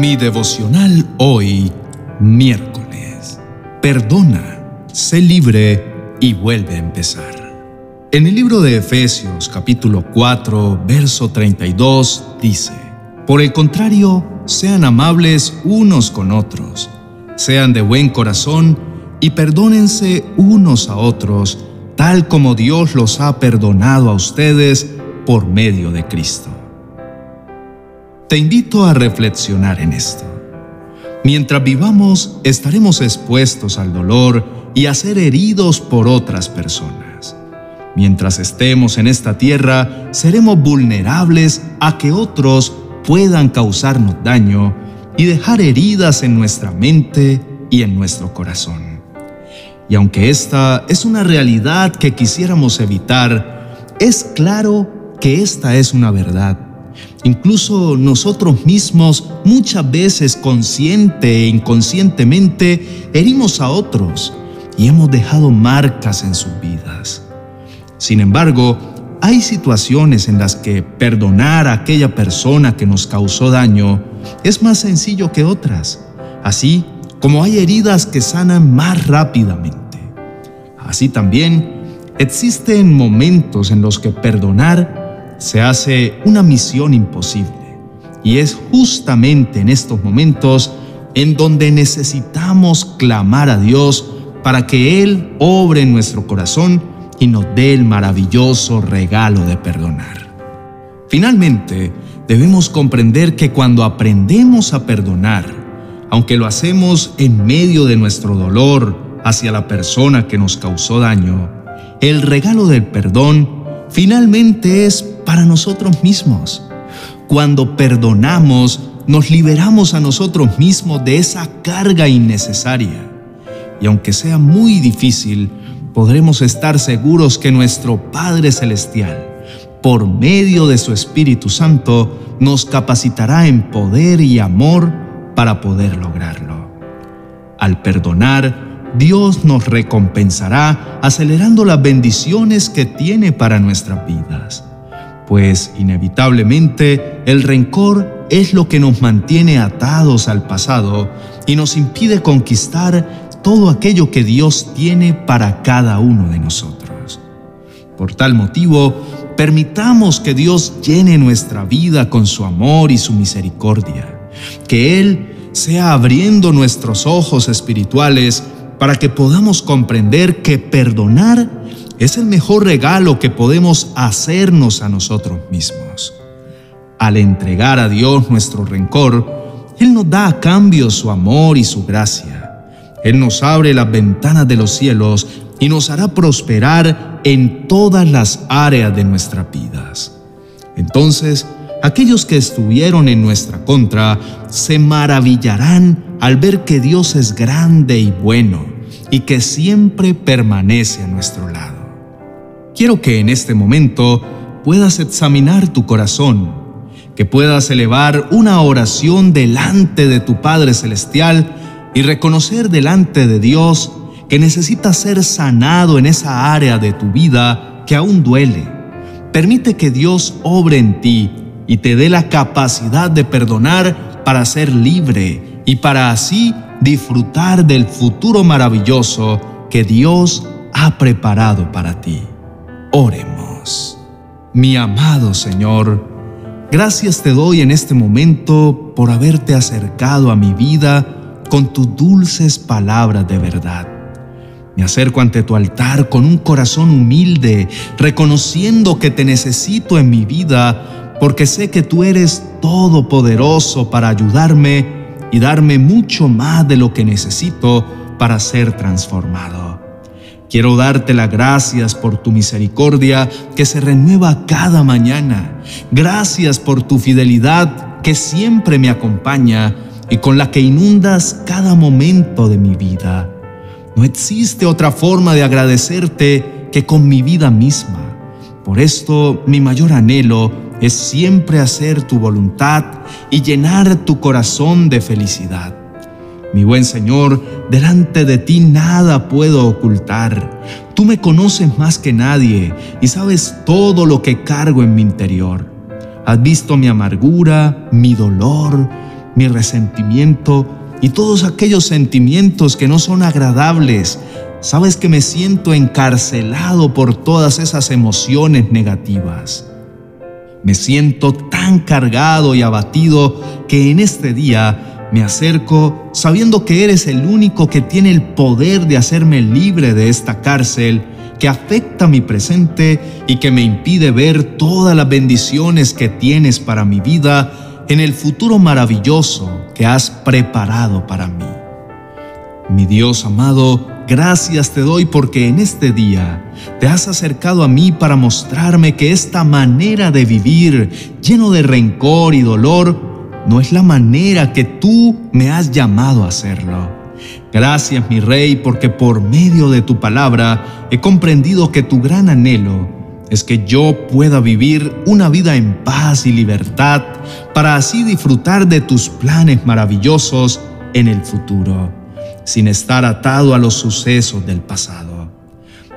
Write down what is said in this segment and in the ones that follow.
Mi devocional hoy, miércoles. Perdona, sé libre y vuelve a empezar. En el libro de Efesios capítulo 4, verso 32 dice, Por el contrario, sean amables unos con otros, sean de buen corazón y perdónense unos a otros, tal como Dios los ha perdonado a ustedes por medio de Cristo. Te invito a reflexionar en esto. Mientras vivamos, estaremos expuestos al dolor y a ser heridos por otras personas. Mientras estemos en esta tierra, seremos vulnerables a que otros puedan causarnos daño y dejar heridas en nuestra mente y en nuestro corazón. Y aunque esta es una realidad que quisiéramos evitar, es claro que esta es una verdad Incluso nosotros mismos muchas veces consciente e inconscientemente herimos a otros y hemos dejado marcas en sus vidas. Sin embargo, hay situaciones en las que perdonar a aquella persona que nos causó daño es más sencillo que otras, así como hay heridas que sanan más rápidamente. Así también existen momentos en los que perdonar se hace una misión imposible. Y es justamente en estos momentos en donde necesitamos clamar a Dios para que Él obre en nuestro corazón y nos dé el maravilloso regalo de perdonar. Finalmente, debemos comprender que cuando aprendemos a perdonar, aunque lo hacemos en medio de nuestro dolor hacia la persona que nos causó daño, el regalo del perdón finalmente es para nosotros mismos. Cuando perdonamos, nos liberamos a nosotros mismos de esa carga innecesaria. Y aunque sea muy difícil, podremos estar seguros que nuestro Padre Celestial, por medio de su Espíritu Santo, nos capacitará en poder y amor para poder lograrlo. Al perdonar, Dios nos recompensará acelerando las bendiciones que tiene para nuestras vidas pues inevitablemente el rencor es lo que nos mantiene atados al pasado y nos impide conquistar todo aquello que Dios tiene para cada uno de nosotros. Por tal motivo, permitamos que Dios llene nuestra vida con su amor y su misericordia, que Él sea abriendo nuestros ojos espirituales para que podamos comprender que perdonar es el mejor regalo que podemos hacernos a nosotros mismos. Al entregar a Dios nuestro rencor, Él nos da a cambio su amor y su gracia. Él nos abre las ventanas de los cielos y nos hará prosperar en todas las áreas de nuestras vidas. Entonces, aquellos que estuvieron en nuestra contra se maravillarán al ver que Dios es grande y bueno y que siempre permanece a nuestro lado. Quiero que en este momento puedas examinar tu corazón, que puedas elevar una oración delante de tu Padre Celestial y reconocer delante de Dios que necesitas ser sanado en esa área de tu vida que aún duele. Permite que Dios obre en ti y te dé la capacidad de perdonar para ser libre y para así disfrutar del futuro maravilloso que Dios ha preparado para ti. Oremos. Mi amado Señor, gracias te doy en este momento por haberte acercado a mi vida con tus dulces palabras de verdad. Me acerco ante tu altar con un corazón humilde, reconociendo que te necesito en mi vida, porque sé que tú eres todopoderoso para ayudarme y darme mucho más de lo que necesito para ser transformado. Quiero darte las gracias por tu misericordia que se renueva cada mañana. Gracias por tu fidelidad que siempre me acompaña y con la que inundas cada momento de mi vida. No existe otra forma de agradecerte que con mi vida misma. Por esto mi mayor anhelo es siempre hacer tu voluntad y llenar tu corazón de felicidad. Mi buen Señor, delante de ti nada puedo ocultar. Tú me conoces más que nadie y sabes todo lo que cargo en mi interior. Has visto mi amargura, mi dolor, mi resentimiento y todos aquellos sentimientos que no son agradables. Sabes que me siento encarcelado por todas esas emociones negativas. Me siento tan cargado y abatido que en este día me acerco sabiendo que eres el único que tiene el poder de hacerme libre de esta cárcel que afecta mi presente y que me impide ver todas las bendiciones que tienes para mi vida en el futuro maravilloso que has preparado para mí. Mi Dios amado, gracias te doy porque en este día te has acercado a mí para mostrarme que esta manera de vivir lleno de rencor y dolor no es la manera que tú me has llamado a hacerlo. Gracias, mi Rey, porque por medio de tu palabra he comprendido que tu gran anhelo es que yo pueda vivir una vida en paz y libertad para así disfrutar de tus planes maravillosos en el futuro, sin estar atado a los sucesos del pasado.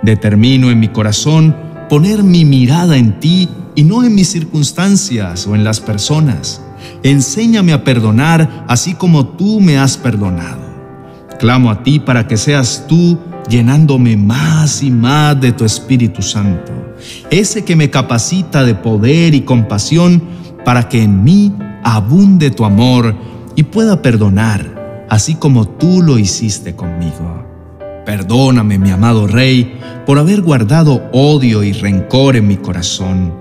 Determino en mi corazón poner mi mirada en ti y no en mis circunstancias o en las personas. Enséñame a perdonar así como tú me has perdonado. Clamo a ti para que seas tú llenándome más y más de tu Espíritu Santo, ese que me capacita de poder y compasión para que en mí abunde tu amor y pueda perdonar, así como tú lo hiciste conmigo. Perdóname, mi amado Rey, por haber guardado odio y rencor en mi corazón.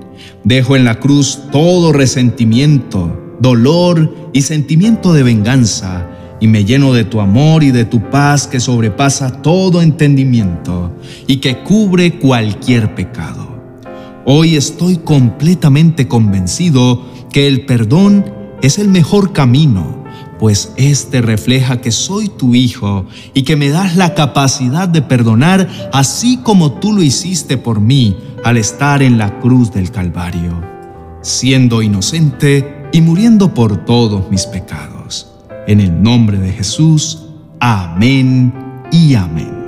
Dejo en la cruz todo resentimiento, dolor y sentimiento de venganza y me lleno de tu amor y de tu paz que sobrepasa todo entendimiento y que cubre cualquier pecado. Hoy estoy completamente convencido que el perdón es el mejor camino, pues éste refleja que soy tu hijo y que me das la capacidad de perdonar así como tú lo hiciste por mí al estar en la cruz del Calvario, siendo inocente y muriendo por todos mis pecados. En el nombre de Jesús, amén y amén.